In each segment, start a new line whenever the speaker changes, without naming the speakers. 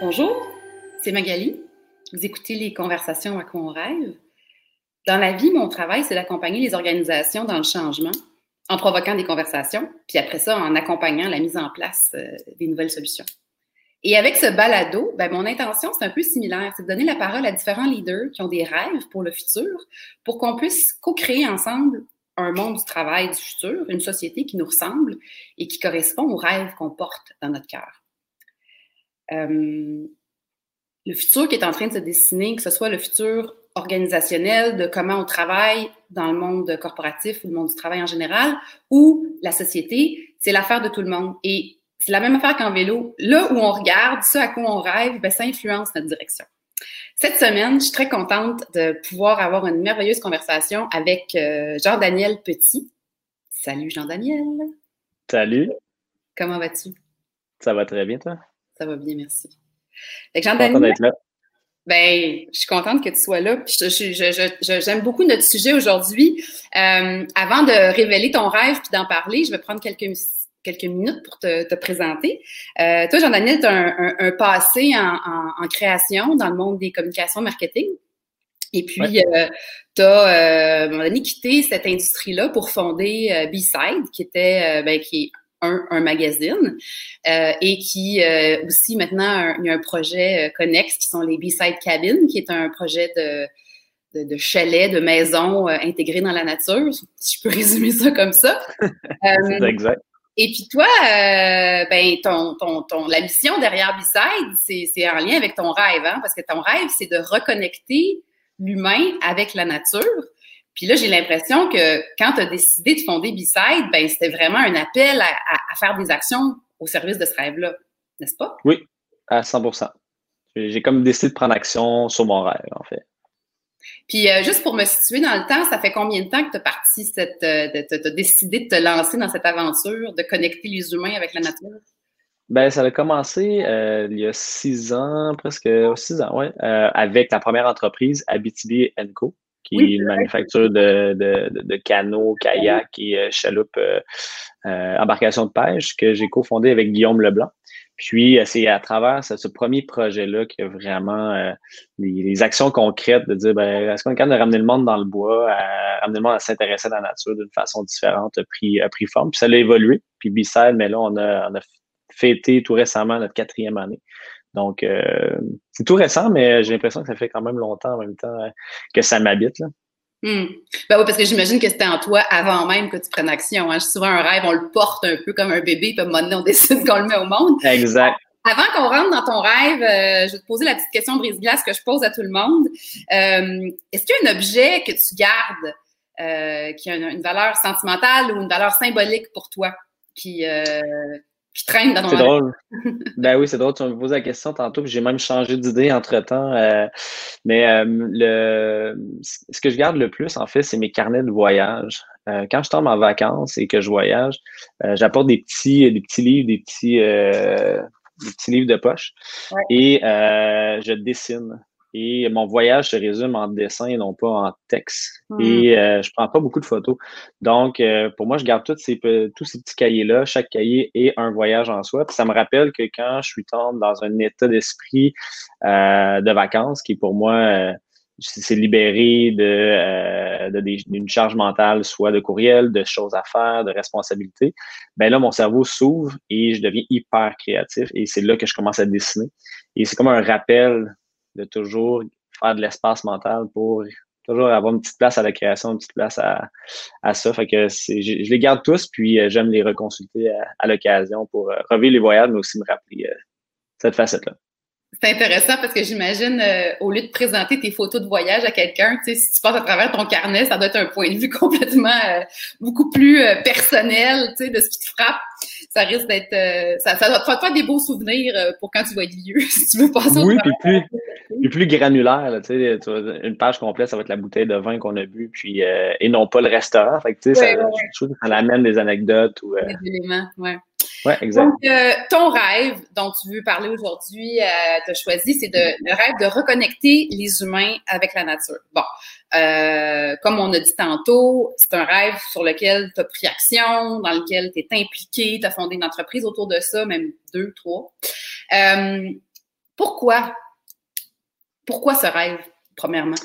Bonjour, c'est Magali. Vous écoutez les conversations à quoi on rêve? Dans la vie, mon travail, c'est d'accompagner les organisations dans le changement en provoquant des conversations, puis après ça, en accompagnant la mise en place euh, des nouvelles solutions. Et avec ce balado, ben, mon intention, c'est un peu similaire, c'est de donner la parole à différents leaders qui ont des rêves pour le futur, pour qu'on puisse co-créer ensemble un monde du travail du futur, une société qui nous ressemble et qui correspond aux rêves qu'on porte dans notre cœur. Euh, le futur qui est en train de se dessiner, que ce soit le futur organisationnel de comment on travaille dans le monde corporatif ou le monde du travail en général, ou la société, c'est l'affaire de tout le monde. Et c'est la même affaire qu'en vélo. Là où on regarde, ce à quoi on rêve, ben, ça influence notre direction. Cette semaine, je suis très contente de pouvoir avoir une merveilleuse conversation avec euh, Jean-Daniel Petit. Salut Jean-Daniel.
Salut.
Comment vas-tu?
Ça va très bien, toi?
Ça va bien, merci. D'être là. Ben, je suis contente que tu sois là. J'aime beaucoup notre sujet aujourd'hui. Euh, avant de révéler ton rêve puis d'en parler, je vais prendre quelques quelques minutes pour te, présenter. Euh, toi, Jean-Daniel, tu as un, passé en, création dans le monde des communications marketing. Et puis, euh, tu as, à un moment donné, quitté cette industrie-là pour fonder B-Side, qui était, ben, qui est un, magazine euh, et qui euh, aussi maintenant il y a un projet euh, connexe qui sont les B-Side Cabins, qui est un projet de, de, de chalet, de maison intégré dans la nature, si je peux résumer ça comme ça.
C'est exact.
Et puis toi, ben ton, ton, ton, la mission derrière B-Side, c'est en lien avec ton rêve, hein, parce que ton rêve, c'est de reconnecter l'humain avec la nature. Puis là, j'ai l'impression que quand tu as décidé de fonder B-Side, ben, c'était vraiment un appel à, faire des actions au service de ce rêve-là, n'est-ce pas?
Oui, à 100% J'ai comme décidé de prendre action sur mon rêve, en fait.
Puis euh, juste pour me situer dans le temps, ça fait combien de temps que tu as parti cette, euh, décidé de te lancer dans cette aventure, de connecter les humains avec la nature?
Ben, ça a commencé euh, il y a six ans, presque six ans, oui, avec la première entreprise Abitibi Co qui est une manufacture de, de, de, canots, kayaks et euh, chaloupes, euh, euh, embarcations de pêche que j'ai cofondé avec Guillaume Leblanc. Puis, c'est à travers ce, premier projet-là qu'il y a vraiment les, actions concrètes de dire, ben, est-ce qu'on est capable de ramener le monde dans le bois, à, ramener le monde à s'intéresser à la nature d'une façon différente, a pris, a pris forme? Puis ça a évolué. Puis Bissell, mais là, on a, on a fêté tout récemment notre quatrième année. Donc, euh, c'est tout récent, mais j'ai l'impression que ça fait quand même longtemps en même temps euh, que ça m'habite.
Hmm. Ben oui, parce que j'imagine que c'était en toi avant même que tu prennes action. Hein. Souvent, un rêve, on le porte un peu comme un bébé, puis à un moment donné, on décide qu'on le met au monde.
Exact.
Avant qu'on rentre dans ton rêve, euh, je vais te poser la petite question brise-glace que je pose à tout le monde. Est-ce qu'il y a un objet que tu gardes qui a une, valeur sentimentale ou une valeur symbolique pour toi qui, traîne dans
C'est drôle. ben oui, c'est drôle. Tu me posé la question tantôt, puis j'ai même changé d'idée entre-temps. Euh, mais euh, le, ce que je garde le plus, en fait, c'est mes carnets de voyage. Euh, quand je tombe en vacances et que je voyage, j'apporte des petits, des petits livres, des petits, des petits livres de poche et je dessine. Et mon voyage se résume en dessin et non pas en texte. Hmm. Et euh, je prends pas beaucoup de photos. Donc, euh, pour moi, je garde tous ces, tous ces petits cahiers-là. Chaque cahier est un voyage en soi. Puis ça me rappelle que quand je suis tombé dans un état d'esprit euh, de vacances, qui pour moi, c'est libéré de, d'une charge mentale, soit de courriel, de choses à faire, de responsabilités, ben là, mon cerveau s'ouvre et je deviens hyper créatif. Et c'est là que je commence à dessiner. Et c'est comme un rappel de toujours faire de l'espace mental pour toujours avoir une petite place à la création, une petite place à, à ça. Je, les garde tous, puis euh, j'aime les reconsulter à, l'occasion pour euh, revivre les voyages, mais aussi me rappeler euh, cette facette-là.
C'est intéressant parce que j'imagine, au lieu de présenter tes photos de voyage à quelqu'un, tu sais, si tu passes à travers ton carnet, ça doit être un point de vue complètement beaucoup plus personnel, tu sais, de ce qui te frappe ça risque d'être. Euh, ça, ça va te faire des beaux souvenirs euh, pour quand tu vas être vieux, si tu veux passer
Oui, puis plus, plus granulaire. tu sais, une page complète, ça va être la bouteille de vin qu'on a bu, puis euh, et non pas le restaurant. Fait que, tu sais, ça, je trouve que ça amène des anecdotes. Ou,
des éléments, ouais.
Exact.
Donc, ton rêve dont tu veux parler aujourd'hui, tu as choisi, c'est le rêve de reconnecter les humains avec la nature. Bon, euh, comme on a dit tantôt, c'est un rêve sur lequel tu as pris action, dans lequel tu es impliqué, tu as fondé une entreprise autour de ça, même deux, trois. Euh, Pourquoi? Pourquoi ce rêve, premièrement?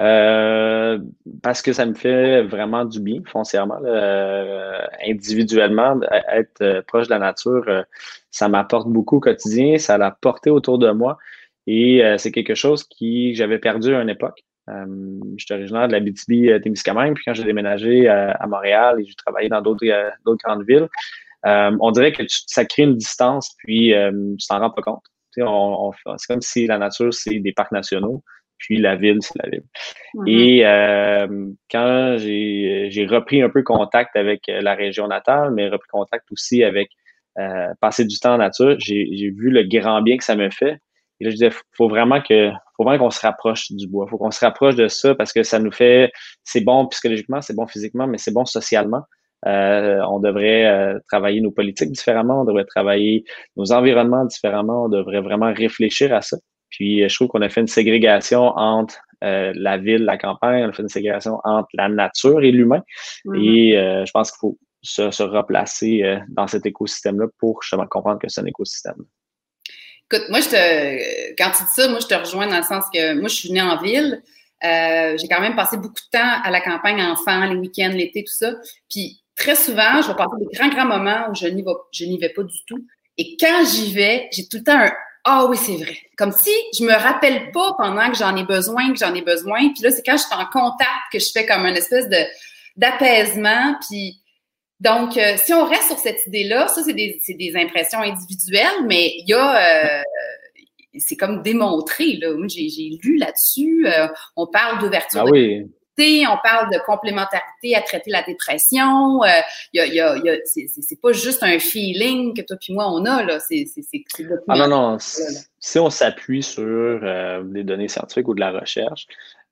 Euh, parce que ça me fait vraiment du bien, foncièrement. Euh, individuellement, être euh, proche de la nature, ça m'apporte beaucoup au quotidien, ça l'a porté autour de moi et c'est quelque chose qui j'avais perdu à une époque. je suis originaire de la BTB-Témiscamingue, puis quand j'ai déménagé à, Montréal et j'ai travaillé dans d'autres grandes villes, on dirait que ça crée une distance, puis tu t'en rends pas compte. c'est comme si la nature, c'est des parcs nationaux puis la ville, c'est la ville. Mm-hmm. Et euh, quand j'ai repris un peu contact avec euh, la région natale, mais repris contact aussi avec euh, passer du temps en nature, j'ai vu le grand bien que ça me fait. Et là, je disais, faut vraiment que, faut vraiment qu'on se rapproche du bois. Faut qu'on se rapproche de ça parce que ça nous fait, c'est bon psychologiquement, c'est bon physiquement, mais c'est bon socialement. on devrait travailler nos politiques différemment, on devrait travailler nos environnements différemment, on devrait vraiment réfléchir à ça. Puis euh, je trouve qu'on a fait une ségrégation entre euh, la ville, la campagne, on a fait une ségrégation entre la nature et l'humain. Mm-hmm. Et euh, je pense qu'il faut se, replacer dans cet écosystème-là pour justement comprendre que c'est un écosystème.
Écoute, moi, je te, quand tu dis ça, moi, je te rejoins dans le sens que moi, je suis née en ville. j'ai quand même passé beaucoup de temps à la campagne, enfant, les week-ends, l'été, tout ça. Puis très souvent, je vais passer des grands, grands moments où je n'y vais, je n'y vais pas du tout. Et quand j'y vais, j'ai tout le temps un ah oui, c'est vrai. Comme si je me rappelle pas pendant que j'en ai besoin, que j'en ai besoin. Puis là, c'est quand je suis en contact que je fais comme une espèce de d'apaisement. Puis donc, euh, si on reste sur cette idée-là, ça, c'est des, des, impressions individuelles, mais il y a euh, c'est comme démontré. Là. j'ai, lu là-dessus. Euh, on parle d'ouverture.
Ah oui
on parle de complémentarité à traiter la dépression. Euh, y y a, c'est pas juste un feeling que toi puis moi on a là. C'est
ah non non. Si on s'appuie sur euh, des données scientifiques ou de la recherche,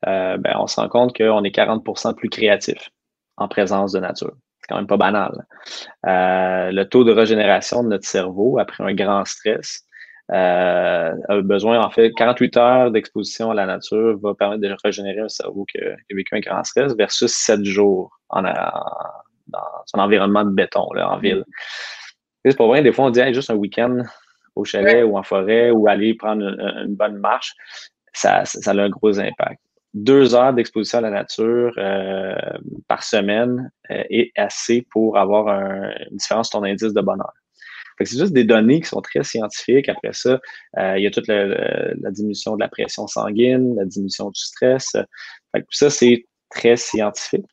euh, ben, on se rend compte qu'on est 40% plus créatif en présence de nature. C'est quand même pas banal. Euh, le taux de régénération de notre cerveau après un grand stress euh, a besoin, en fait, 48 heures d'exposition à la nature va permettre de régénérer un cerveau qui a, vécu un grand stress versus 7 jours en, dans son environnement de béton, là, en ville. C'est pas vrai, des fois, on dit juste un week-end au chalet ou en forêt ou aller prendre une, bonne marche, ça, ça, a un gros impact. Deux heures d'exposition à la nature euh, par semaine euh, est assez pour avoir une différence sur ton indice de bonheur c'est juste des données qui sont très scientifiques. Après ça, euh, il y a toute la, diminution de la pression sanguine, la diminution du stress. Fait ça, c'est très scientifique.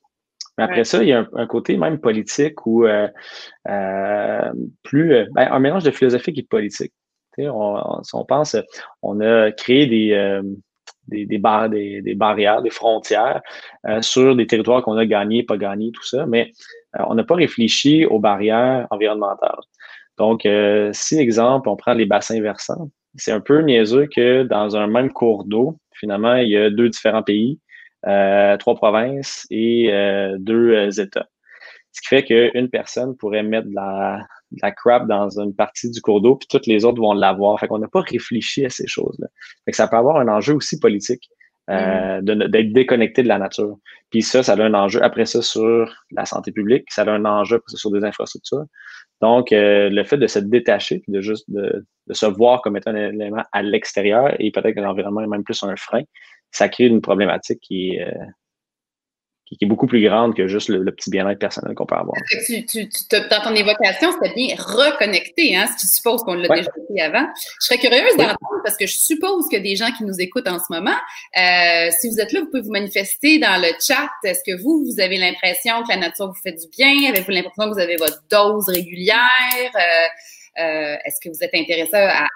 Mais après ça, il y a un, côté même politique ou euh, euh, plus ben, un mélange de philosophique et de politique. On, si on pense, on a créé des, des, des, des, barrières, des frontières sur des territoires qu'on a gagnés, pas gagnés, tout ça, mais on n'a pas réfléchi aux barrières environnementales. Donc, euh, si, exemple, on prend les bassins versants, c'est un peu niaiseux que dans un même cours d'eau, finalement, il y a deux différents pays, euh, trois provinces et euh, deux États. Ce qui fait qu'une personne pourrait mettre de la, de crap dans une partie du cours d'eau, puis toutes les autres vont l'avoir. Fait qu'on n'a pas réfléchi à ces choses-là. Fait ça peut avoir un enjeu aussi politique. Euh, d'être déconnecté de la nature. Puis ça, ça a un enjeu après ça sur la santé publique, ça a un enjeu après ça sur des infrastructures. Donc, euh, le fait de se détacher, de juste de, se voir comme étant un élément à l'extérieur et peut-être que l'environnement est même plus un frein, ça crée une problématique qui est, euh, qui, est beaucoup plus grande que juste le, petit bien-être personnel qu'on peut avoir.
Tu, tu, dans ton évocation, c'était bien reconnecté, hein, ce qui suppose qu'on l'a déjà dit avant. Je serais curieuse d'entendre parce que je suppose que des gens qui nous écoutent en ce moment, euh, si vous êtes là, vous pouvez vous manifester dans le chat. Est-ce que vous, vous avez l'impression que la nature vous fait du bien? Avez-vous l'impression que vous avez votre dose régulière? Euh, euh, est-ce que vous êtes intéressé à, à,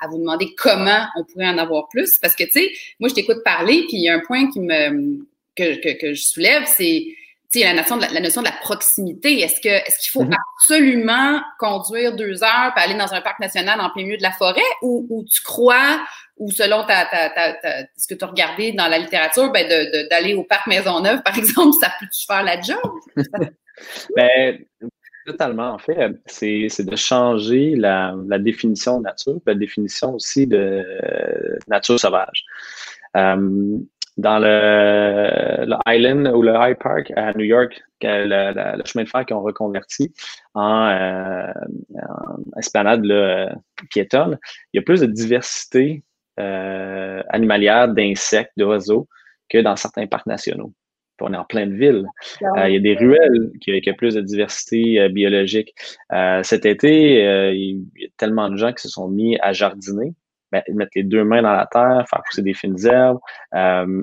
à, vous demander comment on pourrait en avoir plus? Parce que, tu sais, moi, je t'écoute parler, puis il y a un point qui me, que, je soulève, c'est la notion, de la, la, notion de la proximité. Est-ce que qu'il faut mhm. absolument conduire deux heures pour aller dans un parc national en plein milieu de la forêt? Ou, tu crois ou selon ta, ce que tu as regardé dans la littérature, ben d'aller au parc Maisonneuve, par exemple, ça peut-tu faire la job?
ben, totalement. En fait, c'est de changer la, définition de nature, la définition aussi de nature sauvage. Euh, dans le, le Island ou le High Park à New York, le, chemin de fer qu'ils ont reconverti en, euh, esplanade piétonne, il y a plus de diversité animalière, d'insectes, d'oiseaux que dans certains parcs nationaux on est en pleine ville. Euh, il y a des ruelles qui, ont plus de diversité euh, biologique. Euh, cet été, il y a tellement de gens qui se sont mis à jardiner, ben, mettre les deux mains dans la terre, faire pousser des fines herbes,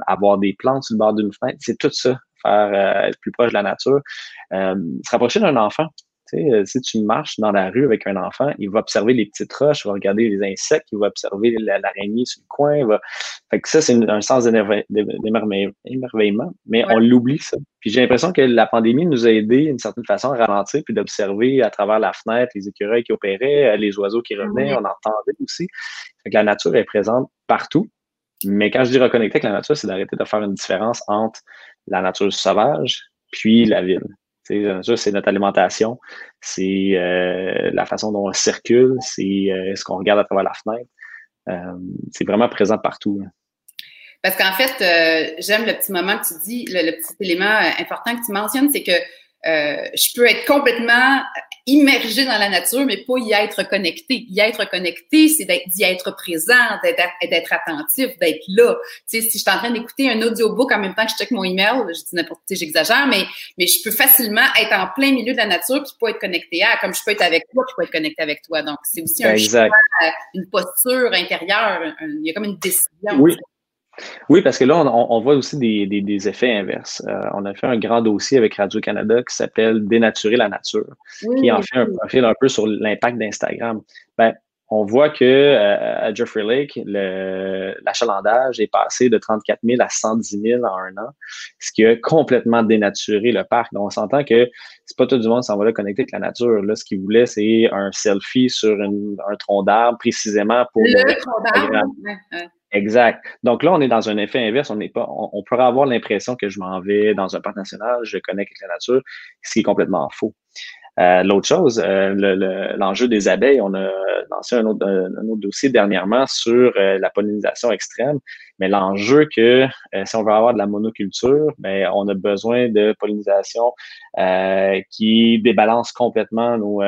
avoir des plantes sur le bord d'une fenêtre. C'est tout ça, faire être plus proche de la nature. se rapprocher d'un enfant. Euh, si tu marches dans la rue avec un enfant, il va observer les petites roches, il va regarder les insectes, il va observer l'araignée sur le coin. Va... Fait que ça, c'est un sens d'émerveillement, mais on l'oublie, ça. Puis j'ai l'impression que la pandémie nous a aidé d'une certaine façon à ralentir puis d'observer à travers la fenêtre les écureuils qui opéraient, euh, les oiseaux qui revenaient, on entendait aussi. Fait que la nature est présente partout. Mais quand je dis reconnecter avec la nature, c'est d'arrêter de faire une différence entre la nature sauvage puis la ville c'est notre alimentation, c'est euh, la façon dont on circule, c'est euh, ce qu'on regarde à travers la fenêtre. Euh, c'est vraiment présent partout.
Parce qu'en fait, j'aime le petit moment que tu dis, le petit élément important que tu mentionnes, c'est que je peux être complètement immergé dans la nature, mais pas y être connecté. Y être connecté, c'est d'y être présent, d'être attentif, d'être là. Tu sais, si je suis en train d'écouter un audiobook en même temps que je check mon email, je dis n'importe quoi, j'exagère, mais, mais je peux facilement être en plein milieu de la nature puis pas être connecté à, comme je peux être avec toi puis pas être connecté avec toi. Donc, c'est aussi un choix, une posture intérieure, il y a comme une décision.
Oui. Oui, parce que là, on, voit aussi des, effets inverses. Euh, on a fait un grand dossier avec Radio-Canada qui s'appelle Dénaturer la nature, qui en fait un profil un peu sur l'impact d'Instagram. Ben, on voit que euh, à Jeffrey Lake, l'achalandage est passé de 34 000 à 110 000 en un an, ce qui a complètement dénaturé le parc. Donc, on s'entend que c'est pas tout le monde s'en va là connecter avec la nature. Là, ce qu'il voulait, c'est un selfie sur un tronc d'arbre précisément pour
le tronc d'arbre.
Exact. Donc là, on est dans un effet inverse. On n'est pas, on, pourrait avoir l'impression que je m'en vais dans un parc national, je connecte avec la nature, ce qui est complètement faux. Euh, l'autre chose, euh, l'enjeu des abeilles, on a lancé un autre, un autre dossier dernièrement sur euh, la pollinisation extrême, mais l'enjeu que si on veut avoir de la monoculture, ben, on a besoin de pollinisation qui débalance complètement nos,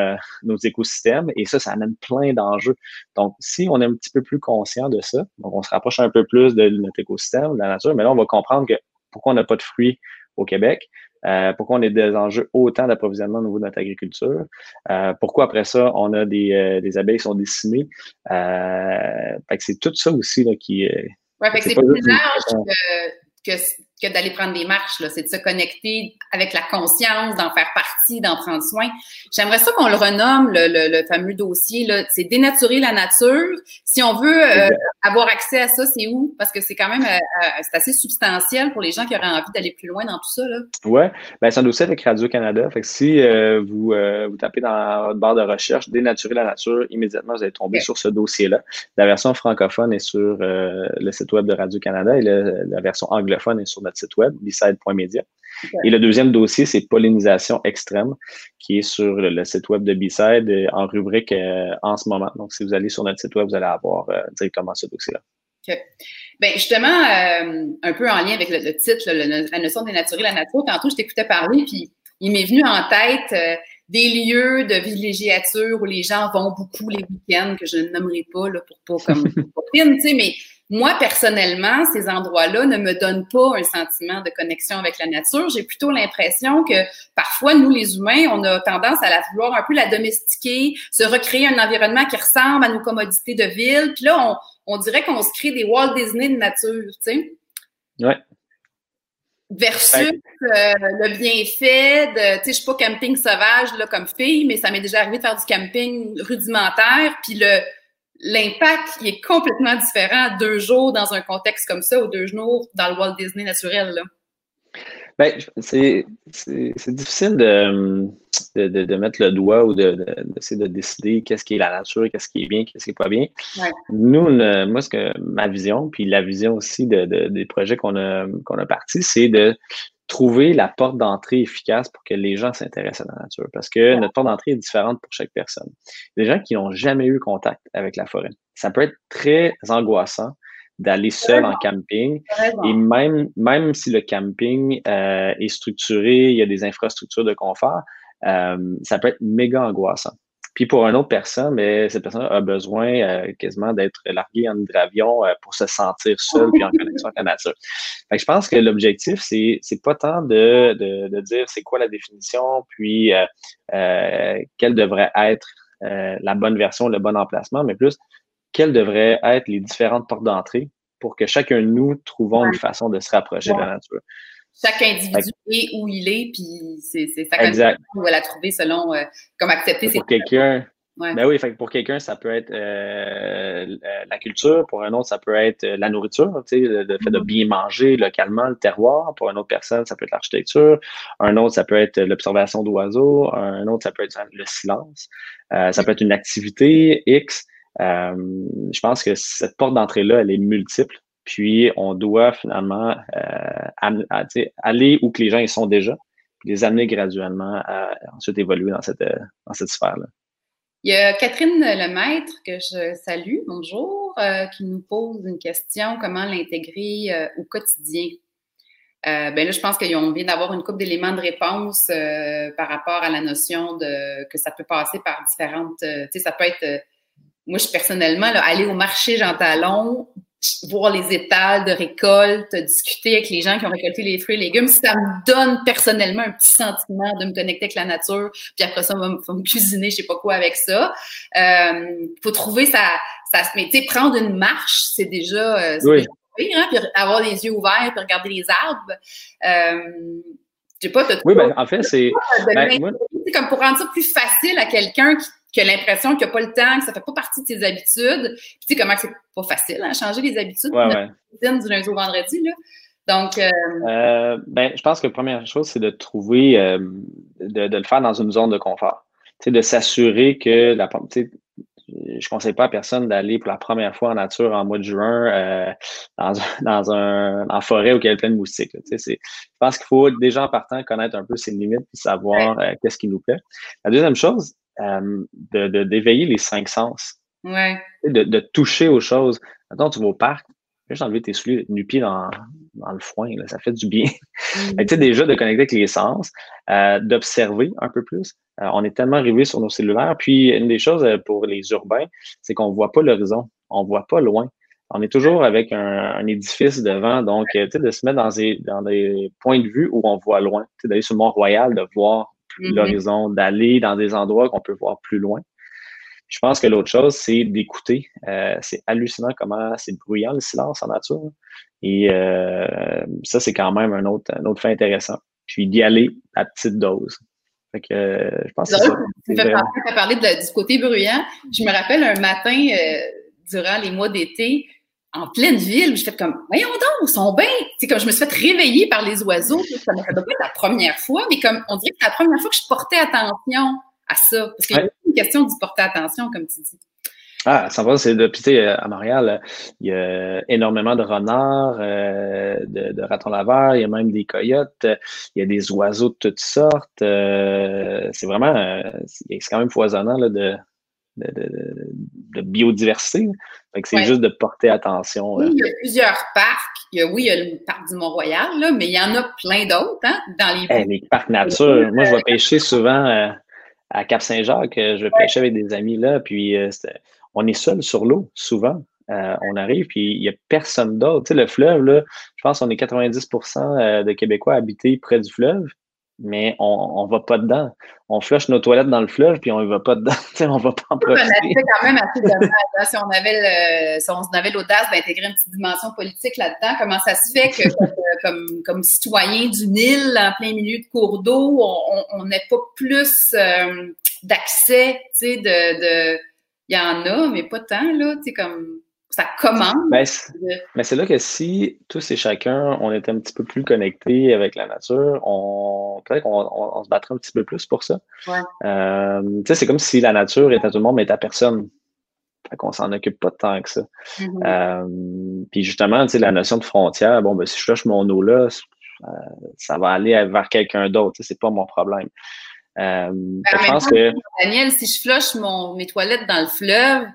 nos écosystèmes et ça, ça amène plein d'enjeux. Donc, si on est un petit peu plus conscient de ça, donc on se rapproche un peu plus de notre écosystème, de la nature, mais là, on va comprendre que pourquoi on n'a pas de fruits au Québec, euh, pourquoi on a des enjeux autant d'approvisionnement au niveau de notre agriculture? Euh, pourquoi après ça, on a des, euh, des abeilles qui sont décimées? c'est tout ça aussi là, qui.
Oui, c'est plus large que, que d'aller prendre des marches, c'est de se connecter avec la conscience, d'en faire partie, d'en prendre soin. J'aimerais ça qu'on le renomme, le, fameux dossier, c'est dénaturer la nature. Si on veut euh, avoir accès à ça, c'est où? Parce que c'est quand même euh, euh, c'est assez substantiel pour les gens qui auraient envie d'aller plus loin dans tout ça.
Oui, ben, c'est un dossier avec Radio-Canada. Fait que si vous, vous tapez dans votre barre de recherche dénaturer la nature, immédiatement, vous allez tomber sur ce dossier-là. La version francophone est sur le site web de Radio-Canada et la version anglophone est sur site web, b-side.media. Et le deuxième dossier, c'est pollinisation extrême, qui est sur le, site web de B-Side euh, en rubrique euh, en ce moment. Donc, si vous allez sur notre site web, vous allez avoir euh, directement ce dossier-là.
OK. Bien, justement, un peu en lien avec le, titre, la notion de dénaturer la nature, tantôt, je t'écoutais parler, puis il m'est venu en tête des lieux de villégiature où les gens vont beaucoup les week-ends, que je ne nommerai pas là, pour pas comme tu sais, mais moi, personnellement, ces endroits-là ne me donnent pas un sentiment de connexion avec la nature. J'ai plutôt l'impression que parfois, nous, les humains, on a tendance à la vouloir un peu la domestiquer, se recréer un environnement qui ressemble à nos commodités de ville. Puis là, on, dirait qu'on se crée des Walt Disney de nature, tu sais.
Ouais.
Versus euh, le bienfait de, tu sais, je suis pas camping sauvage là comme fille, mais ça m'est déjà arrivé de faire du camping rudimentaire, puis le l'impact est complètement différent deux jours dans un contexte comme ça ou deux jours dans le Walt Disney naturel. Là.
Ben, c'est difficile de, de, mettre le doigt ou d'essayer de, de, décider qu'est-ce qui est la nature, qu'est-ce qui est bien, qu'est-ce qui n'est pas bien. Nous, moi, ce que ma vision, puis la vision aussi des projets qu'on a, qu'on a partis, c'est de trouver la porte d'entrée efficace pour que les gens s'intéressent à la nature. Parce que notre porte d'entrée est différente pour chaque personne. Des gens qui n'ont jamais eu contact avec la forêt. Ça peut être très angoissant d'aller seul en camping. Et même, même si le camping euh, est structuré, il y a des infrastructures de confort, euh, ça peut être méga angoissant. Puis pour une autre personne, mais cette personne a besoin euh, quasiment d'être larguée en hydravion euh, pour se sentir seul puis en connexion avec la nature. Fait que je pense que l'objectif, c'est c'est pas tant de, de, de dire c'est quoi la définition, puis euh, quelle devrait être la bonne version, le bon emplacement, mais plus quelles devraient être les différentes portes d'entrée pour que chacun de nous trouvons une façon de se rapprocher de la nature.
Chaque individu est où il est, puis c'est sa condition où elle a trouvé selon euh, comme accepter
ses. Pour quelqu'un. Ben oui, fait pour quelqu'un, ça peut être euh, la culture. Pour un autre, ça peut être euh, la nourriture, tu sais, le fait de mm-hmm. bien manger localement, le terroir. Pour une autre personne, ça peut être l'architecture. Un autre, ça peut être l'observation d'oiseaux. Un autre, ça peut être le silence. ça peut être une activité X. je pense que cette porte d'entrée-là, elle est multiple. Puis, on doit finalement euh, aller où que les gens ils sont déjà, puis les amener graduellement à ensuite évoluer dans cette, euh, dans cette sphère-là.
Il y a Catherine Lemaître, que je salue, bonjour, euh, qui nous pose une question comment l'intégrer au quotidien? ben là, je pense qu'on vient d'avoir une couple d'éléments de réponse par rapport à la notion de que ça peut passer par différentes. ça peut être. moi, je personnellement, aller au marché Jean Talon, voir les étals de récolte, discuter avec les gens qui ont récolté les fruits et légumes, ça me donne personnellement un petit sentiment de me connecter avec la nature, puis après ça, on va me, cuisiner, je sais pas quoi avec ça. Euh, faut trouver ça, ça tu sais, prendre une marche, c'est déjà, euh, oui. hein, puis avoir les yeux ouverts, puis regarder les arbres. Euh, je sais pas,
Oui, ben, en fait, c'est. Ben,
comme pour rendre ça plus facile à quelqu'un qui qui a l'impression qu'il n'a pas le temps, que ça fait pas partie de ses habitudes. Puis tu sais comment c'est pas facile, hein, changer les habitudes
ouais, ouais.
du lundi au vendredi, là. Donc, euh...
Euh, ben, je pense que la première chose, c'est de trouver, euh, de, de, le faire dans une zone de confort. Tu sais, de s'assurer que la, tu sais, je conseille pas à personne d'aller pour la première fois en nature en mois de juin euh, dans, dans un en forêt où il y a plein de moustiques. Tu sais, je pense qu'il faut déjà en partant connaître un peu ses limites et savoir euh, qu'est-ce qui nous plaît. La deuxième chose, euh, de, d'éveiller les cinq sens.
Ouais.
De, de, toucher aux choses. Maintenant, tu vas au parc, juste enlever tes souliers, nu pied dans, dans le foin, là, ça fait du bien. Mm. tu sais, déjà de connecter avec les sens, euh, d'observer un peu plus. Euh, on est tellement arrivé sur nos cellulaires. Puis, une des choses pour les urbains, c'est qu'on voit pas l'horizon. On voit pas loin. On est toujours avec un, un édifice devant. Donc, tu sais, de se mettre dans des, dans des points de vue où on voit loin. Tu sais, d'aller sur le Mont-Royal, de voir Mm-hmm. l'horizon, d'aller dans des endroits qu'on peut voir plus loin. Je pense que l'autre chose, c'est d'écouter. Euh, c'est hallucinant comment c'est bruyant le silence en nature. Et euh, ça, c'est quand même un autre, un autre fait intéressant. Puis d'y aller à petite dose. Fait que, euh, je pense que c'est ça. Tu
as parlé du côté bruyant. Je me rappelle un matin, durant les mois d'été, en pleine ville, je fais comme, voyons donc, ils sont bien. C'est comme je me suis fait réveiller par les oiseaux. Ça ne pas être la première fois, mais comme on dirait que c'est la première fois que je portais attention à ça. Parce qu'il y a une question d'y porter attention, comme tu dis.
Ah, ça va, c'est depuis, tu sais, à Montréal, il y a énormément de renards, euh, de, de, ratons laveurs, il y a même des coyotes, il y a des oiseaux de toutes sortes. Euh, c'est vraiment, euh, c'est quand même foisonnant là, de, de, biodiversité. c'est juste de porter attention.
Oui, il y a plusieurs parcs. Il y a, oui, il y a le parc du Mont-Royal, mais il y en a plein d'autres hein, dans les...
Eh, les parcs nature. Moi, je vais pêcher souvent euh, à Cap-Saint-Jacques. Je vais pêcher avec des amis là, puis euh, on est seul sur l'eau, souvent. Euh, on arrive, puis il n'y a personne d'autre. Tu sais, le fleuve, là, je pense qu'on est 90% de Québécois habités près du fleuve mais on ne va pas dedans. On flush nos toilettes dans le fleuve, puis on ne va pas dedans. on va pas en profiter.
On quand même assez dommage. Hein, si on avait, si on avait l'audace d'intégrer une petite dimension politique là-dedans, comment ça se fait que, comme, comme citoyen d'une île en plein milieu de cours d'eau, on n'ait pas plus euh, d'accès, tu sais, de, de... Il y en a, mais pas tant, là, tu sais, comme ça commence.
Ben, mais c'est là que si tous et chacun, on était un petit peu plus connectés avec la nature, on peut-être qu'on on, se battrait un petit peu plus pour ça.
Ouais.
Euh, c'est comme si la nature était à tout le monde, mais à personne. Fait qu'on s'en occupe pas tant que ça. Mm-hmm. euh, puis justement, la notion de frontière, bon, ben, si je cherche mon eau là, ça va aller vers quelqu'un d'autre. C'est pas mon problème. Euh, ben, je pense que...
Daniel, si je flush mon, mes toilettes dans le fleuve,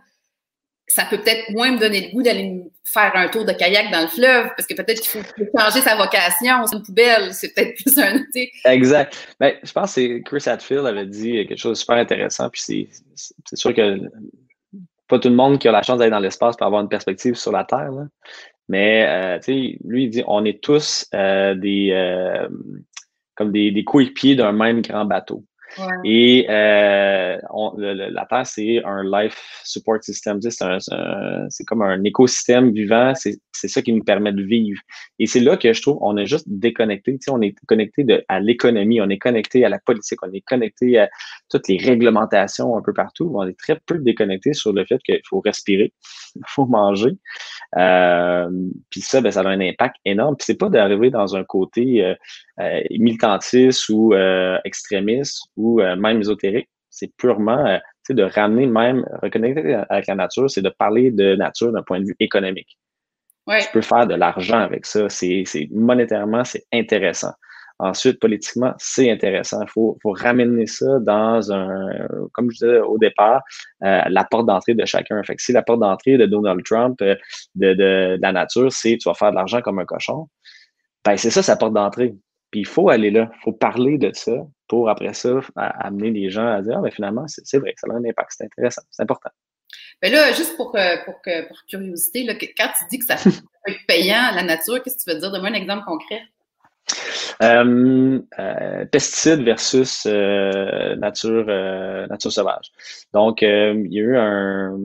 ça peut peut-être moins me donner le goût d'aller faire un tour de kayak dans le fleuve, parce que peut-être qu'il faut changer sa vocation, c'est une poubelle, c'est peut-être plus un.
Exact. Ben, je pense que Chris Hadfield avait dit quelque chose de super intéressant, puis c'est sûr que pas tout le monde qui a la chance d'aller dans l'espace pour avoir une perspective sur la Terre, mais euh, lui, il dit on est tous euh, des euh, comme des, des coéquipiers d'un même grand bateau. Et euh, la Terre, c'est un life support system. C'est comme un écosystème vivant. C'est ça qui nous permet de vivre. Et c'est là que je trouve on est juste déconnecté. On est connecté à l'économie, on est connecté à la politique, on est connecté à toutes les réglementations un peu partout. On est très peu déconnecté sur le fait qu'il faut respirer, il faut manger. Euh, puis ça, ben, ça a un impact énorme. Puis c'est pas d'arriver dans un côté euh, euh militantiste ou euh, extrémiste euh, même ésotérique. C'est purement euh, de ramener même, reconnecter avec la nature, c'est de parler de nature d'un point de vue économique. Tu peux faire de l'argent avec ça. C'est monétairement, c'est intéressant. Ensuite, politiquement, c'est intéressant. Il faut, faut, ramener ça dans un, comme je disais au départ, euh, la porte d'entrée de chacun. Fait que si la porte d'entrée de Donald Trump, de, de, de, la nature, c'est tu vas faire de l'argent comme un cochon, ben c'est ça sa porte d'entrée. Puis il faut aller là, il faut parler de ça pour après ça amener les gens à dire ah, ben, finalement, c'est vrai, ça a un impact, c'est intéressant, c'est important.
Mais là, juste pour, pour, pour curiosité, là, quand tu dis que ça peut être payant, la nature, qu'est-ce que tu veux dire? Donne-moi un exemple concret.
Euh, euh, pesticides versus euh, nature, nature sauvage. Donc, il y a eu un,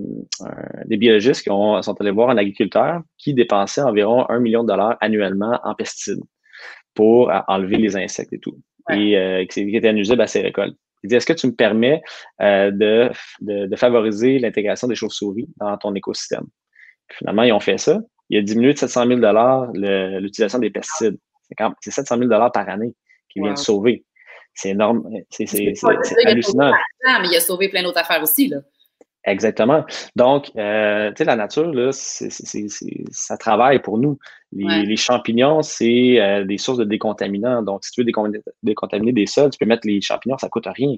des biologistes qui ont, sont allés voir un agriculteur qui dépensait environ un million de dollars annuellement en pesticides pour enlever les insectes et tout, et euh, qui, était nuisible à ses récoltes. Il dit, est-ce que tu me permets euh, de, de, favoriser l'intégration des chauves-souris dans ton écosystème? finalement, ils ont fait ça. Il a diminué de 700 000 l'utilisation des pesticides. C'est 700 000 par année qui vient de sauver. C'est énorme. C'est hallucinant.
mais il a sauvé plein d'autres affaires aussi. Là.
Exactement. Donc, euh, tu sais, la nature, là, c'est, ça travaille pour nous. Les, champignons, c'est euh, des sources de décontaminants. Donc, si tu veux décontaminer des sols, tu peux mettre les champignons, ça coûte rien.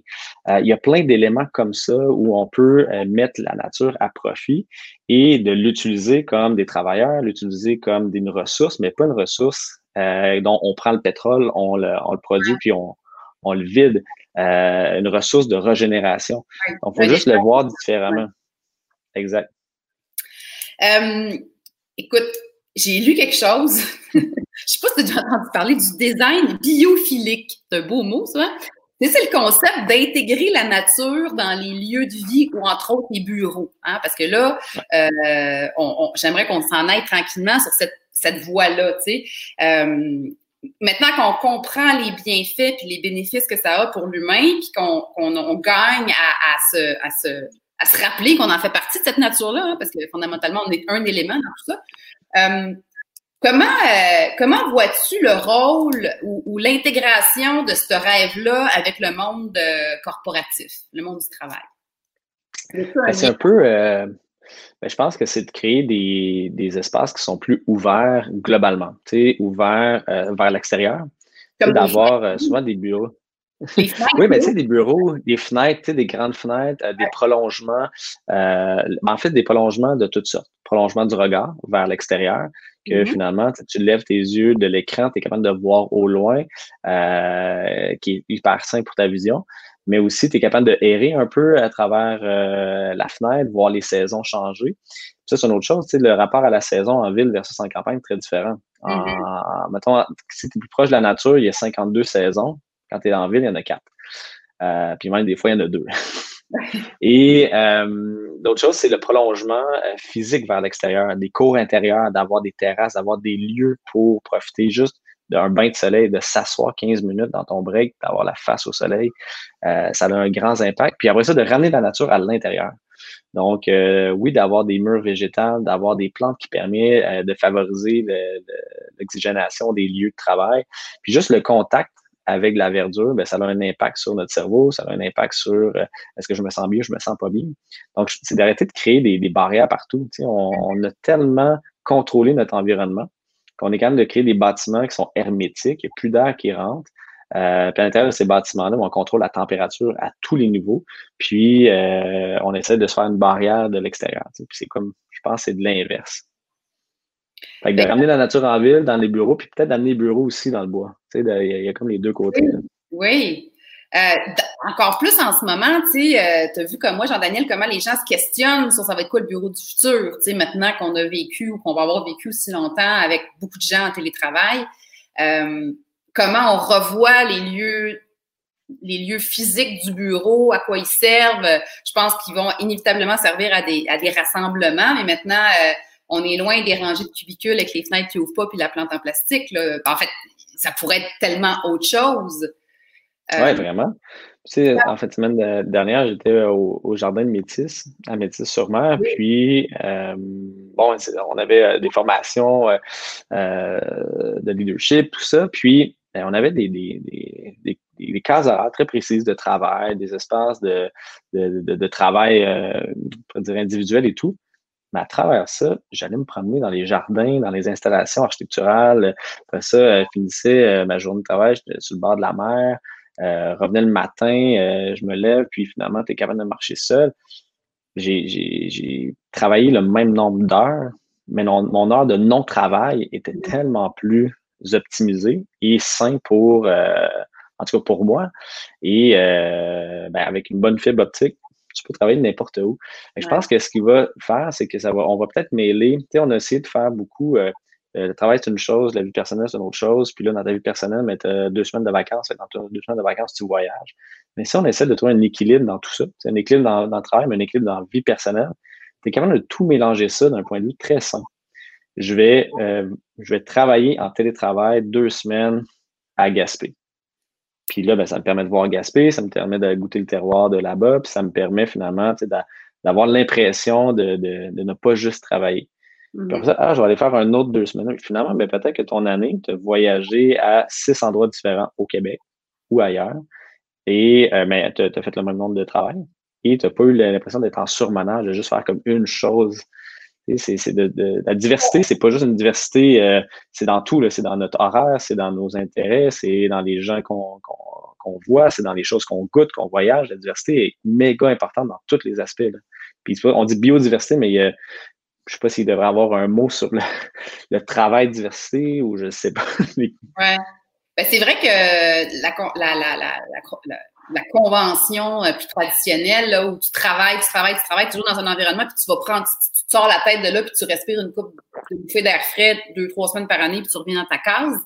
Euh, il y a plein d'éléments comme ça où on peut mettre la nature à profit et de l'utiliser comme des travailleurs, l'utiliser comme une ressource, mais pas une ressource dont on prend le pétrole, on le, on le produit, puis on, on le vide. Euh, une ressource de régénération. Donc, il faut juste le voir différemment. Exact.
Euh, écoute, j'ai lu quelque chose. Je ne sais pas si tu as déjà entendu parler du design biophilique. C'est un beau mot, ça. Hein? C'est le concept d'intégrer la nature dans les lieux de vie ou entre autres les bureaux. Hein? Parce que là, euh, j'aimerais qu'on s'en aille tranquillement sur cette, cette voie-là. Tu sais maintenant qu'on comprend les bienfaits puis les bénéfices que ça a pour l'humain, puis qu'on on, gagne à, se, à, se, à se rappeler qu'on en fait partie de cette nature-là, hein, parce que fondamentalement, on est un élément dans tout ça. Euh, comment euh, comment vois-tu le rôle ou, l'intégration de ce rêve-là avec le monde euh, corporatif, le monde du travail?
C'est un peu, ben, je pense que c'est de créer des, des, espaces qui sont plus ouverts globalement, tu sais, ouverts euh, vers l'extérieur. D'avoir euh, souvent des bureaux. oui, mais tu sais, des bureaux, des fenêtres, des grandes fenêtres, euh, des prolongements, en fait, des prolongements de toutes sortes. Prolongement du regard vers l'extérieur, que mm-hmm. finalement, tu lèves tes yeux de l'écran, tu es capable de voir au loin, qui est hyper simple pour ta vision mais aussi tu es capable de errer un peu à travers euh, la fenêtre, voir les saisons changer. Ça, c'est une autre chose, le rapport à la saison en ville versus en campagne est très différent. Mm-hmm. mettons, si tu es plus proche de la nature, il y a 52 saisons. Quand tu es en ville, il y en a quatre. Euh, puis même des fois, il y en a deux. Et euh, l'autre chose, c'est le prolongement physique vers l'extérieur, des cours intérieurs, d'avoir des terrasses, d'avoir des lieux pour profiter juste d'un bain de soleil, de s'asseoir 15 minutes dans ton break, d'avoir la face au soleil, euh, ça a un grand impact. Puis après ça, de ramener la nature à l'intérieur. Donc, euh, oui, d'avoir des murs végétales, d'avoir des plantes qui permettent euh, de favoriser l'oxygénation des lieux de travail. Puis juste le contact avec la verdure, ben, ça a un impact sur notre cerveau, ça a un impact sur est-ce que je me sens bien, je me sens pas bien. Donc, c'est d'arrêter de créer des, barrières partout. On, on, a tellement contrôlé notre environnement qu'on est capable de créer des bâtiments qui sont hermétiques, il n'y a plus d'air qui rentre. Euh, puis à l'intérieur de ces bâtiments-là, on contrôle la température à tous les niveaux. Puis euh, on essaie de se faire une barrière de l'extérieur. Puis c'est comme, je pense, c'est de l'inverse. Fait que de ramener la nature en ville, dans les bureaux, puis peut-être d'amener les bureaux aussi dans le bois. Tu sais, il y, a comme les deux côtés.
Oui. Euh, encore plus en ce moment, tu sais, euh, vu comme moi, Jean-Daniel, comment les gens se questionnent sur ça va être quoi le bureau du futur, tu sais, maintenant qu'on a vécu ou qu'on va avoir vécu aussi longtemps avec beaucoup de gens en télétravail. Euh, comment on revoit les lieux les lieux physiques du bureau, à quoi ils servent? Je pense qu'ils vont inévitablement servir à des, à des rassemblements, mais maintenant, on est loin des rangées de cubicules avec les fenêtres qui ouvrent pas puis la plante en plastique. Là. En fait, ça pourrait être tellement autre chose.
Euh, oui, vraiment. Tu sais, en fait, semaine dernière, j'étais au, jardin de Métis, à Métis-sur-Mer, puis euh, bon, on avait euh, des formations de leadership, tout ça, puis ben, on avait des, des, des, des, cases très précises de travail, des espaces de, de, de, travail, euh, dire individuel et tout. Mais à travers ça, j'allais me promener dans les jardins, dans les installations architecturales. Après ça, euh, finissais euh, ma journée de travail, j'étais sur le bord de la mer. Euh, revenais le matin, euh, je me lève, puis finalement, tu es capable de marcher seul. J'ai travaillé le même nombre d'heures, mais mon heure de non-travail était tellement plus optimisée et sain pour, en tout cas pour moi, et ben, avec une bonne fibre optique tu peux travailler n'importe où. Je pense que ce qu'il va faire, c'est que ça va, on va peut-être mêler. Tu sais, on a essayé de faire beaucoup. Euh, le travail, c'est une chose, la vie personnelle, c'est une autre chose. Puis là, dans ta vie personnelle, mais tu deux semaines de vacances, dans deux semaines de vacances, tu voyages. Mais si on essaie de trouver un équilibre dans tout ça, un équilibre dans, le travail, mais un équilibre dans la vie personnelle, tu es capable de tout mélanger ça d'un point de vue très simple. Je vais, euh, je vais travailler en télétravail deux semaines à Gaspé. Puis là, ben, ça me permet de voir Gaspé, ça me permet de goûter le terroir de là-bas, puis ça me permet finalement d'avoir l'impression de, ne pas juste travailler. Puis après ça, ah, je vais aller faire un autre deux semaines. finalement, ben, peut-être que ton année, tu as voyagé à six endroits différents au Québec ou ailleurs, et euh, ben, tu as, fait le même nombre de travail, et tu n'as pas eu l'impression d'être en surmenage, de juste faire comme une chose c'est de, la diversité, c'est pas juste une diversité, euh, c'est dans tout, c'est dans notre horaire, c'est dans nos intérêts, c'est dans les gens qu'on voit, c'est dans les choses qu'on goûte, qu'on voyage. La diversité est méga importante dans tous les aspects. Puis on dit biodiversité, mais je je sais pas s'il devrait avoir un mot sur le, travail diversité ou je sais pas.
ouais. Ben, c'est vrai que la, la, la, la convention euh, plus traditionnelle, là, où tu travailles, tu travailles, tu travailles toujours dans un environnement, puis tu vas prendre, tu, sors la tête de là, puis tu respires une coupe de bouffée d'air frais deux, trois semaines par année, puis tu reviens dans ta case.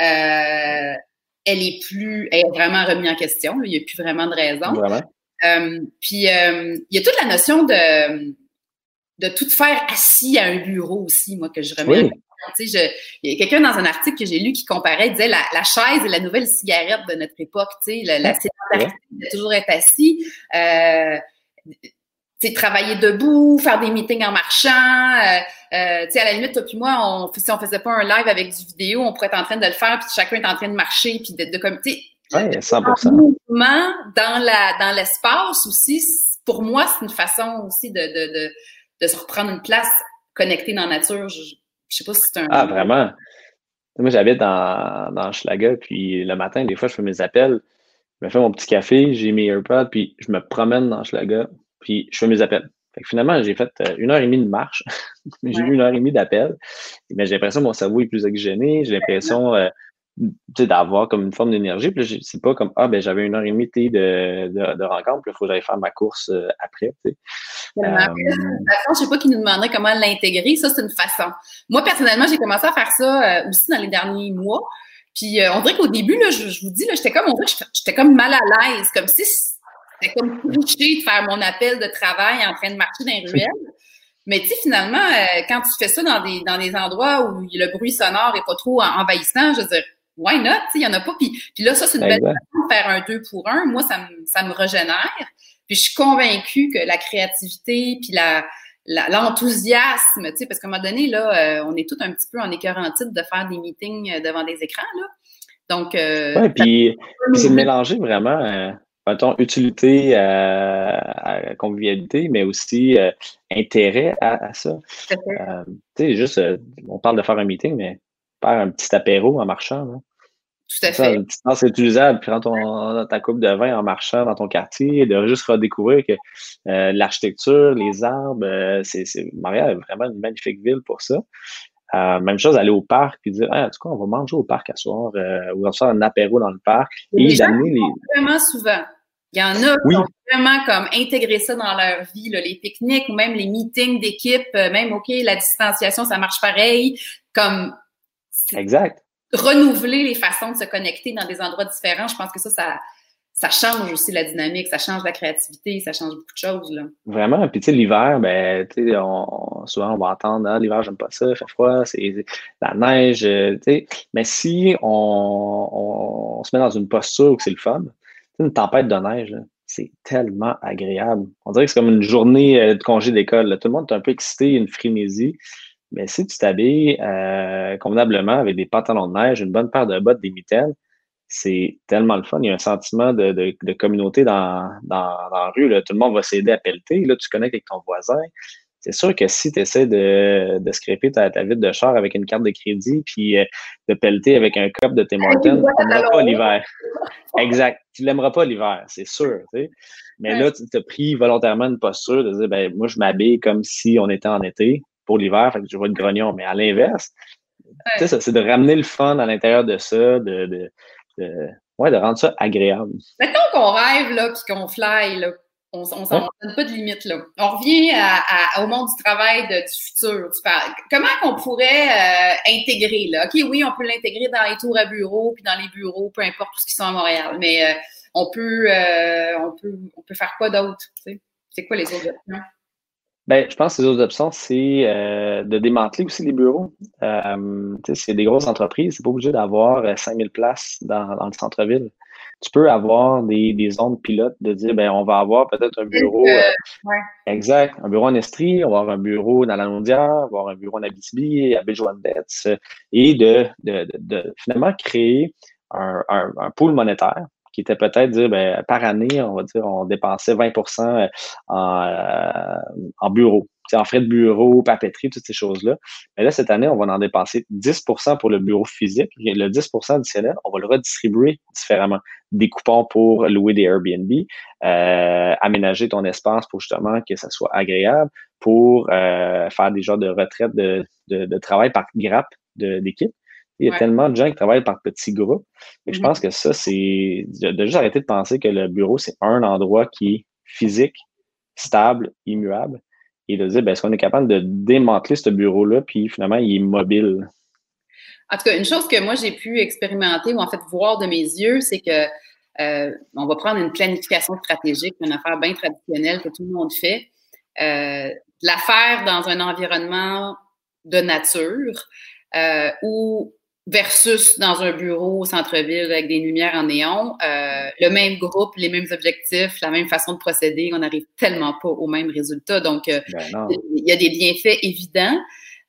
Euh, elle est plus, elle est vraiment remise en question. il n'y a plus vraiment de raison. Euh, puis euh, il y a toute la notion de de tout faire assis à un bureau aussi, moi, que je remets il y a quelqu'un dans un article que j'ai lu qui comparait, disait la, chaise est la nouvelle cigarette de notre époque. Tu sais, la, la de toujours être assis. Euh, travailler debout, faire des meetings en marchant. Euh, euh, tu sais, à la limite, toi puis moi, on, si on faisait pas un live avec du vidéo, on pourrait être en train de le faire, puis chacun est en train de marcher, puis de, de comme, tu
sais, 100%. mouvement
dans la dans l'espace aussi. Pour moi, c'est une façon aussi de, de, de, de se reprendre une place connectée dans la nature. Je, je sais pas si c'est un.
Ah, vraiment? Moi, j'habite dans, dans Schlaga, puis le matin, des fois, je fais mes appels, je me fais mon petit café, j'ai mes AirPods, puis je me promène dans Schlaga, puis je fais mes appels. Fait que finalement, j'ai fait euh, une heure et demie de marche, j'ai eu une heure et demie d'appels, mais j'ai l'impression que mon cerveau est plus oxygéné, j'ai l'impression euh, d'avoir comme une forme d'énergie. Puis c'est pas comme Ah, ben j'avais une heure et demie de, de, de rencontre, puis il faut que j'aille faire ma course euh, après. Tu sais.
Euh, façon, je sais pas qui nous demanderait comment l'intégrer. Ça, c'est une façon. Moi, personnellement, j'ai commencé à faire ça euh, aussi dans les derniers mois. Puis on dirait qu'au début, là, je, vous dis, j'étais comme, j'étais comme mal à l'aise, comme si c'était comme triché de faire mon appel de travail en train de marcher dans les ruelles. Mais tu sais, finalement, quand tu fais ça dans des, dans des endroits où le bruit sonore est pas trop envahissant, je veux dire, why not? Il y en a pas. Puis, puis là, ça, c'est une belle façon de faire un deux pour un. Moi, ça me, ça me régénère. Puis je suis convaincue que la créativité, puis la, l'enthousiasme, tu sais, parce qu'à un moment donné, là, euh, on est tout un petit peu en titre de faire des meetings euh, devant des écrans, là. Donc,
euh, ouais, puis, c'est de mélanger vraiment, euh, mettons, utilité à, convivialité, mais aussi intérêt à, ça. tu sais, juste, on parle de faire un meeting, mais faire un petit apéro en marchant, là.
Tout à fait.
une petite tasse utilisable, prends ton, ta coupe de vin en marchant dans ton quartier, de juste redécouvrir que euh, l'architecture, les arbres, euh, c'est, Montréal est vraiment une magnifique ville pour ça. Euh, même chose, aller au parc puis dire, ah, en tout cas, on va manger au parc à soir ou on va faire un apéro dans le parc.
Et, d'amener les. Vraiment souvent. Il y en a qui ont vraiment comme intégré ça dans leur vie, là, les pique-niques ou même les meetings d'équipe, même, OK, la distanciation, ça marche pareil. Comme.
Exact.
Renouveler les façons de se connecter dans des endroits différents, je pense que ça, ça, ça change aussi la dynamique, ça change la créativité, ça change beaucoup de choses. Là.
Vraiment. Puis, tu sais, l'hiver, ben, tu sais, on, souvent, on va entendre, ah, l'hiver, j'aime pas ça, il fait froid, c'est la neige, euh, tu sais. Mais si on, on, se met dans une posture où c'est le fun, une tempête de neige, c'est tellement agréable. On dirait que c'est comme une journée euh, de congé d'école. Tout le monde est un peu excité, une frénésie. Mais si tu t'habilles euh, convenablement avec des pantalons de neige, une bonne paire de bottes, des mitaines, c'est tellement le fun. Il y a un sentiment de, de, communauté dans, dans, dans, la rue. Là. Tout le monde va s'aider à pelleter. Là, tu connectes avec ton voisin. C'est sûr que si tu essaies de, de scraper ta, ta vitre de char avec une carte de crédit puis euh, de pelleter avec un cop de Tim Hortons, tu l'aimeras pas l'hiver. exact. Tu l'aimeras pas l'hiver, c'est sûr. Mais là, tu as pris volontairement une posture de dire ben, moi, je m'habille comme si on était en été pour l'hiver, fait que je vais être grognon. Mais à l'inverse, c'est de ramener le fun à l'intérieur de ça, de, de de, ouais, de rendre ça agréable.
Mettons qu'on rêve, là, puis qu'on fly, là. On ne s'en donne pas de limite, là. On revient au monde du travail du futur. comment qu'on pourrait euh, intégrer, là? OK, oui, on peut l'intégrer dans les tours à bureaux, puis dans les bureaux, peu importe tout ce qui sont à Montréal, mais euh, on, peut, euh, on, peut, on peut faire quoi d'autre, C'est quoi les autres options?
Ben, je pense que les autres options, c'est euh, de démanteler aussi les bureaux. Euh, c'est des grosses entreprises, c'est pas obligé d'avoir 5000 euh, places dans, dans le centre-ville. Tu peux avoir des, des zones pilotes de dire, ben, on va avoir peut-être un bureau. Euh, exact. Un bureau en Estrie, on va avoir un bureau dans la Londière, on va avoir un bureau en Abitibi, à Béjoine-Betts, et de, de, de, de, finalement créer un, un, un pool monétaire qui était peut-être dire ben, par année, on va dire, on dépensait 20 euh, en, euh, en bureau, en frais de bureau, papeterie, toutes ces choses-là. Mais là, cette année, on va en dépenser 10% pour le bureau physique. Le 10% additionnel, on va le redistribuer différemment. Des coupons pour louer des Airbnb, euh, aménager ton espace pour justement que ça soit agréable, pour faire des genres de retraite de, de, de travail par grappe d'équipe. Il y a tellement de gens qui travaillent par petits groupes. Et je mm-hmm. pense que ça, c'est de, juste arrêter de penser que le bureau, c'est un endroit qui est physique, stable, immuable, et de dire, ben, est-ce qu'on est capable de démanteler ce bureau-là, puis finalement, il est mobile?
En tout cas, une chose que moi, j'ai pu expérimenter ou en fait voir de mes yeux, c'est que euh, on va prendre une planification stratégique, une affaire bien traditionnelle que tout le monde fait. Euh, la faire dans un environnement de nature euh, où versus dans un bureau au centre-ville avec des lumières en néon, euh, le même groupe, les mêmes objectifs, la même façon de procéder, on n'arrive tellement pas au même résultat. Donc, euh, ben il y a des bienfaits évidents.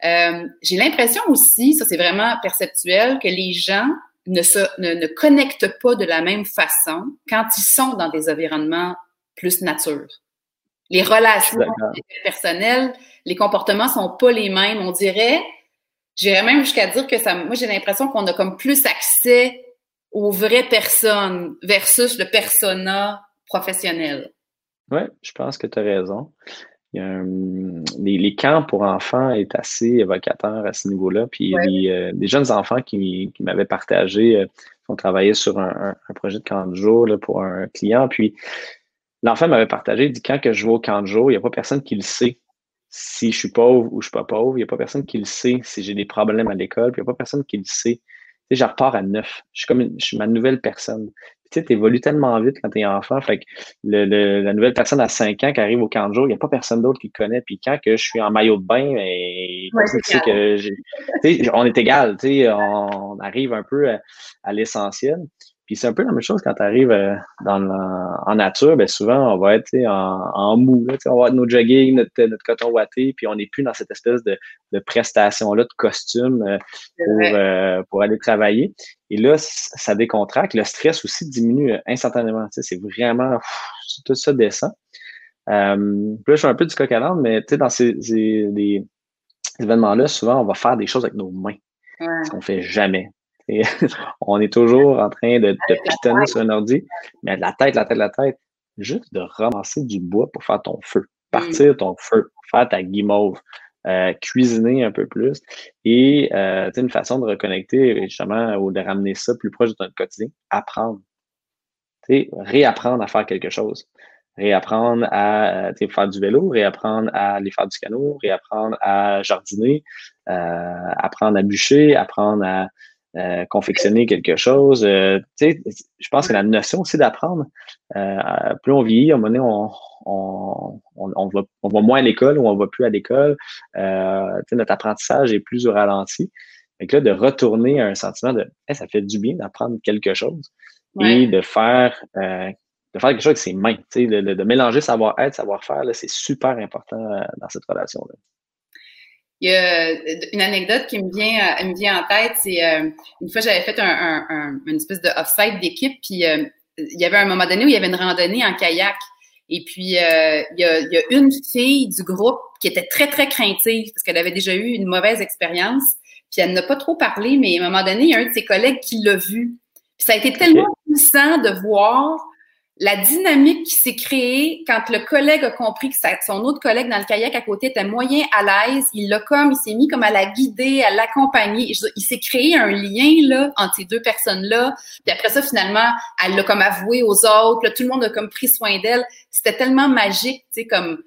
Euh, J'ai l'impression aussi, ça c'est vraiment perceptuel, que les gens ne, se, ne, ne, connectent pas de la même façon quand ils sont dans des environnements plus nature. Les relations personnelles, les comportements sont pas les mêmes. On dirait, J'irais même jusqu'à dire que ça, moi, j'ai l'impression qu'on a comme plus accès aux vraies personnes versus le persona professionnel.
Oui, je pense que tu as raison. les, camps pour enfants est assez évocateur à ce niveau-là. Puis les, euh, des jeunes enfants qui, m'avaient partagé, euh, ont travaillé sur un, projet de camp de jour là, pour un client. Puis l'enfant m'avait partagé, il dit quand que je vais au camp de jour, il n'y a pas personne qui le sait si je suis pauvre ou je suis pas pauvre. Il n'y a pas personne qui le sait si j'ai des problèmes à l'école. il n'y a pas personne qui le sait. Tu sais, je repars à neuf. Je suis comme je suis ma nouvelle personne. tu sais, évolues tellement vite quand tu es enfant. Fait que le, la nouvelle personne à 5 ans qui arrive au camp de jour, il n'y a pas personne d'autre qui le connaît. Puis quand que je suis en maillot de bain, et ben, que on est égal. Tu sais, on arrive un peu à l'essentiel. Puis c'est un peu la même chose quand tu arrives euh, dans en nature, bien souvent on va être en, en, mou. Là, on va avoir nos jogging, notre, notre, coton watté, puis on n'est plus dans cette espèce de, de prestation-là, de costume euh, pour, euh, pour aller travailler. Et là, ça décontracte. Le stress aussi diminue instantanément. C'est vraiment tout ça descend. Euh, puis là, je suis un peu du coq à mais dans ces, ces événements-là, souvent, on va faire des choses avec nos mains. Ce qu'on fait jamais. on est toujours en train de, de pitonner sur un ordi, mais la tête, la tête, la tête, juste de ramasser du bois pour faire ton feu, partir ton feu, faire ta guimauve, euh, cuisiner un peu plus et euh, une façon de reconnecter justement ou de ramener ça plus proche de notre quotidien, apprendre. réapprendre à faire quelque chose. Réapprendre à euh, faire du vélo, réapprendre à aller faire du canot, réapprendre à jardiner, euh, apprendre à bûcher, apprendre à euh, confectionner quelque chose. Euh, je pense que la notion aussi d'apprendre, euh, plus on vieillit, à un moment donné, on, on, on, va, on va moins à l'école ou on va plus à l'école. notre apprentissage est plus au ralenti. Donc là, de retourner à un sentiment de ça fait du bien d'apprendre quelque chose et de faire de faire quelque chose avec ses mains, de, de, de mélanger savoir-être, savoir-faire, c'est super important dans cette relation-là.
Il y a une anecdote qui me vient, euh, me vient en tête, c'est euh, une fois j'avais fait un, un, une espèce de off-site d'équipe, puis euh, il y avait un moment donné où il y avait une randonnée en kayak. Et puis, il, y a, il, y a, une fille du groupe qui était très, très craintive parce qu'elle avait déjà eu une mauvaise expérience. Puis elle n'a pas trop parlé, mais à un moment donné, il y a un de ses collègues qui l'a vu. Puis ça a été tellement puissant de voir la dynamique qui s'est créée quand le collègue a compris que son autre collègue dans le kayak à côté était moyen à l'aise, il l'a comme, il s'est mis comme à la guider, à l'accompagner. Il s'est créé un lien là entre ces deux personnes-là. Puis après ça, finalement, elle l'a comme avoué aux autres. Tout le monde a comme pris soin d'elle. C'était tellement magique, tu sais, comme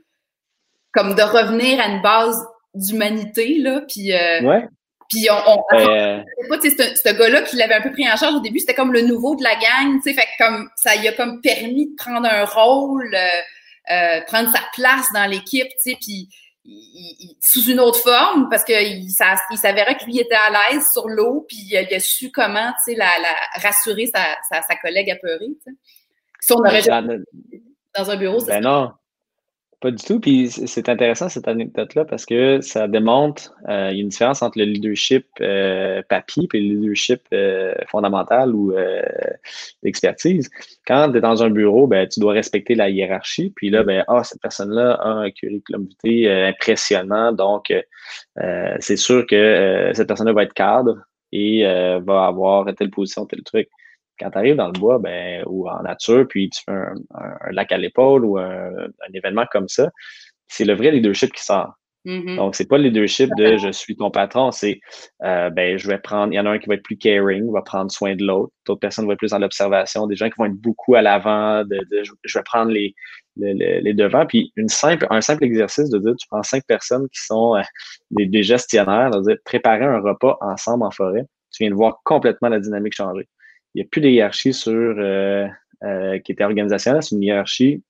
comme de revenir à une base d'humanité là. Puis euh,
ouais.
Puis on, on euh... pas, ce gars-là qui l'avait un peu pris en charge au début, c'était comme le nouveau de la gang, tu sais, fait comme ça lui a comme permis de prendre un rôle, euh, euh prendre sa place dans l'équipe, tu sais, puis sous une autre forme parce que il, il s'avérait que lui était à l'aise sur l'eau, puis il, a su comment, tu sais, la, la, rassurer sa, sa, sa collègue apeurée, tu sais. Si on aurait dans un bureau,
ben non. Pas du tout. Puis c'est intéressant cette anecdote-là parce que ça démontre euh, une différence entre le leadership euh, papier et le leadership euh, fondamental ou euh, d'expertise. Quand tu es dans un bureau, ben, tu dois respecter la hiérarchie. Puis là, ben, ah, cette personne-là a un curriculum vitae impressionnant. Donc, c'est sûr que cette personne-là va être cadre et va avoir telle position, tel truc quand tu arrives dans le bois ben, ou en nature, puis tu fais un, lac à l'épaule ou un, événement comme ça, c'est le vrai leadership qui sort. Mm-hmm. Donc, c'est pas le leadership de je suis ton patron, c'est euh, ben, je vais prendre, il y en a un qui va être plus caring, va prendre soin de l'autre, d'autres personnes vont être plus dans l'observation, des gens qui vont être beaucoup à l'avant, de, je vais prendre les, les, devants. Puis une simple, un simple exercice de dire tu prends cinq personnes qui sont euh, des, gestionnaires, de dire préparer un repas ensemble en forêt, tu viens de voir complètement la dynamique changer n'y a plus de hiérarchie sur euh, euh, qui était organisationnelle, c'est une hiérarchie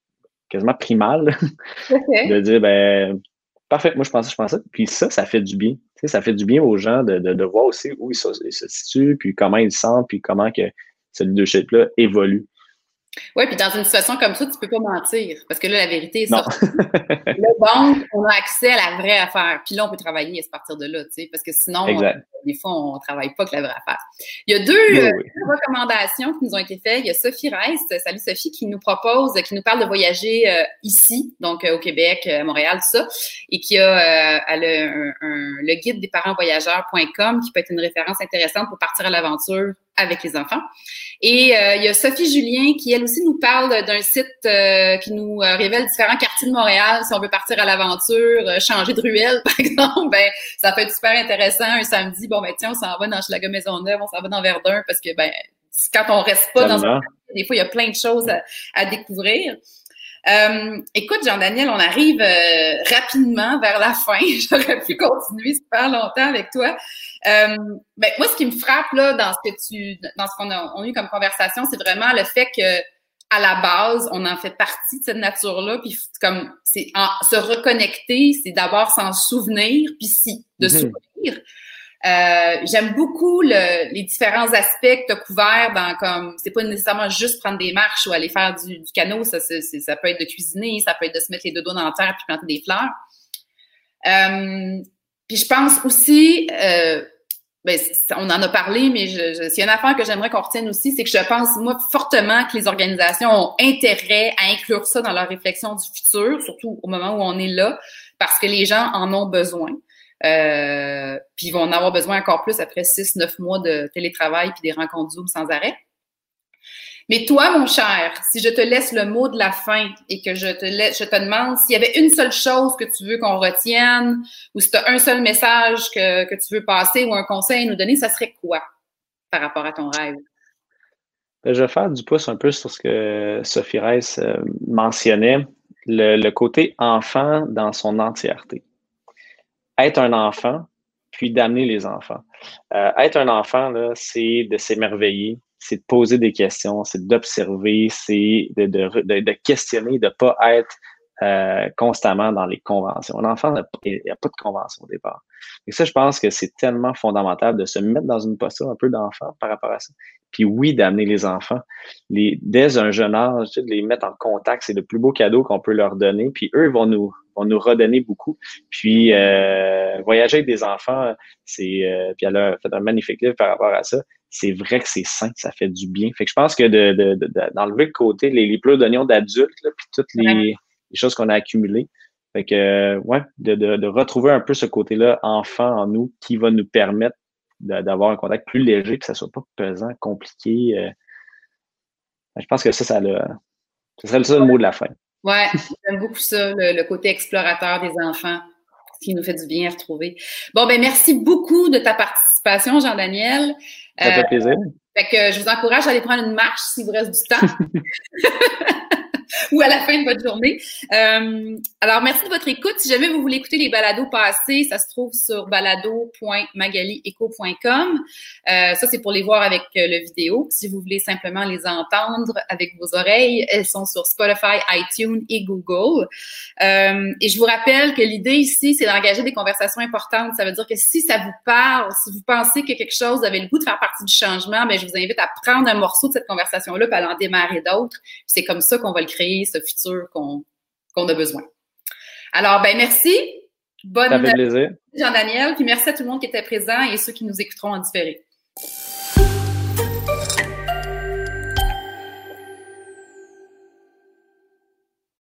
quasiment primale de dire ben parfait, moi je pense ça, je pense ça. Puis ça, ça fait du bien. Tu sais, ça fait du bien aux gens de, de, de voir aussi où ils se, ils se, situent, puis comment ils se sentent, puis comment que ce leadership-là évolue.
Oui, puis dans une situation comme ça, tu peux pas mentir. Parce que là, la vérité est sortie. le banque, on a accès à la vraie affaire. Puis là, on peut travailler à partir de là, tu sais, parce que sinon, des fois, on travaille pas avec la vraie affaire. Il y a deux, euh, recommandations qui nous ont été faites. Il y a Sophie Reiss, salut Sophie, qui nous propose, qui nous parle de voyager euh, ici, donc euh, au Québec, à Montréal, tout ça, et qui a, elle a un, le guide des parents voyageurs.com qui peut être une référence intéressante pour partir à l'aventure avec les enfants. Et euh, il y a Sophie Julien qui, elle aussi, nous parle d'un site euh, qui nous euh, révèle différents quartiers de Montréal. Si on veut partir à l'aventure, changer de ruelle, par exemple, ben ça peut être super intéressant un samedi. Bon, ben tiens, on s'en va dans Maison Maisonneuve, on s'en va dans Verdun, parce que, ben, quand on reste pas dans un des fois, il y a plein de choses à découvrir. Euh, écoute, Jean-Daniel, on arrive euh, rapidement vers la fin. J'aurais pu continuer super longtemps avec toi. Euh, ben, moi, ce qui me frappe là dans ce que tu, dans ce qu'on a, on a eu comme conversation, c'est vraiment le fait que à la base, on en fait partie de cette nature-là. Puis comme c'est se reconnecter, c'est d'abord s'en souvenir, puis si de mm-hmm. souvenir. Euh, j'aime beaucoup les différents aspects que tu as couverts dans comme c'est pas nécessairement juste prendre des marches ou aller faire du, du canot, ça, ça peut être de cuisiner, ça peut être de se mettre les deux doigts dans la terre puis planter des fleurs. Euh, puis je pense aussi, euh, ben, on en a parlé, mais je, je, s'il y a une affaire que j'aimerais qu'on retienne aussi, c'est que je pense, moi, fortement que les organisations ont intérêt à inclure ça dans leur réflexion du futur, surtout au moment où on est là, parce que les gens en ont besoin. Euh, puis ils vont en avoir besoin encore plus après 6-9 mois de télétravail puis des rencontres Zoom sans arrêt. Mais toi, mon cher, si je te laisse le mot de la fin et que je te laisse, je te demande s'il y avait une seule chose que tu veux qu'on retienne ou si tu as un seul message que, que, tu veux passer ou un conseil à nous donner, ça serait quoi par rapport à ton rêve?
Ben, je vais faire du pouce un peu sur ce que Sophie Reiss euh, mentionnait, le, le côté enfant dans son entièreté. Être un enfant, puis d'amener les enfants. Euh, être un enfant, c'est de s'émerveiller, c'est de poser des questions, c'est d'observer, c'est de, de, de, de, questionner, de ne pas être euh, constamment dans les conventions. Un enfant, il n'y a pas de convention au départ. Et ça, je pense que c'est tellement fondamental de se mettre dans une posture un peu d'enfant par rapport à ça. Puis oui, d'amener les enfants, dès un jeune âge, de les mettre en contact, c'est le plus beau cadeau qu'on peut leur donner. Puis eux vont nous, vont nous redonner beaucoup. Puis euh, voyager avec des enfants, c'est, euh, puis elle a fait un magnifique livre par rapport à ça. C'est vrai que c'est sain, ça fait du bien. Fait que je pense que de, de, d'enlever le côté les, plats d'oignons d'adultes, puis toutes les, les choses qu'on a accumulées. Fait que, ouais, de, de, de, retrouver un peu ce côté-là enfant en nous qui va nous permettre d'avoir un contact plus léger, que ça soit pas pesant, compliqué. Euh. je pense que ça, ça, le, ce serait le seul mot de la fin.
Ouais, j'aime beaucoup ça, le, côté explorateur des enfants, qui nous fait du bien à retrouver. Bon, ben merci beaucoup de ta participation, Jean-Daniel.
Ça fait euh, plaisir.
Fait que je vous encourage à aller prendre une marche s'il vous reste du temps. ou à la fin de votre journée. Euh, alors, merci de votre écoute. Si jamais vous voulez écouter les balados passés, ça se trouve sur balado.magalieco.com. Euh, ça, c'est pour les voir avec euh, le vidéo. Si vous voulez simplement les entendre avec vos oreilles, elles sont sur Spotify, iTunes et Google. Et je vous rappelle que l'idée ici, c'est d'engager des conversations importantes. Ça veut dire que si ça vous parle, si vous pensez que quelque chose avait le goût de faire partie du changement, mais ben, je vous invite à prendre un morceau de cette conversation-là et à en démarrer d'autres. C'est comme ça qu'on va le créer ce futur qu'on a besoin. Alors, ben merci.
Bonne
Jean-Daniel, puis merci à tout le monde qui était présent et ceux qui nous écouteront en différé.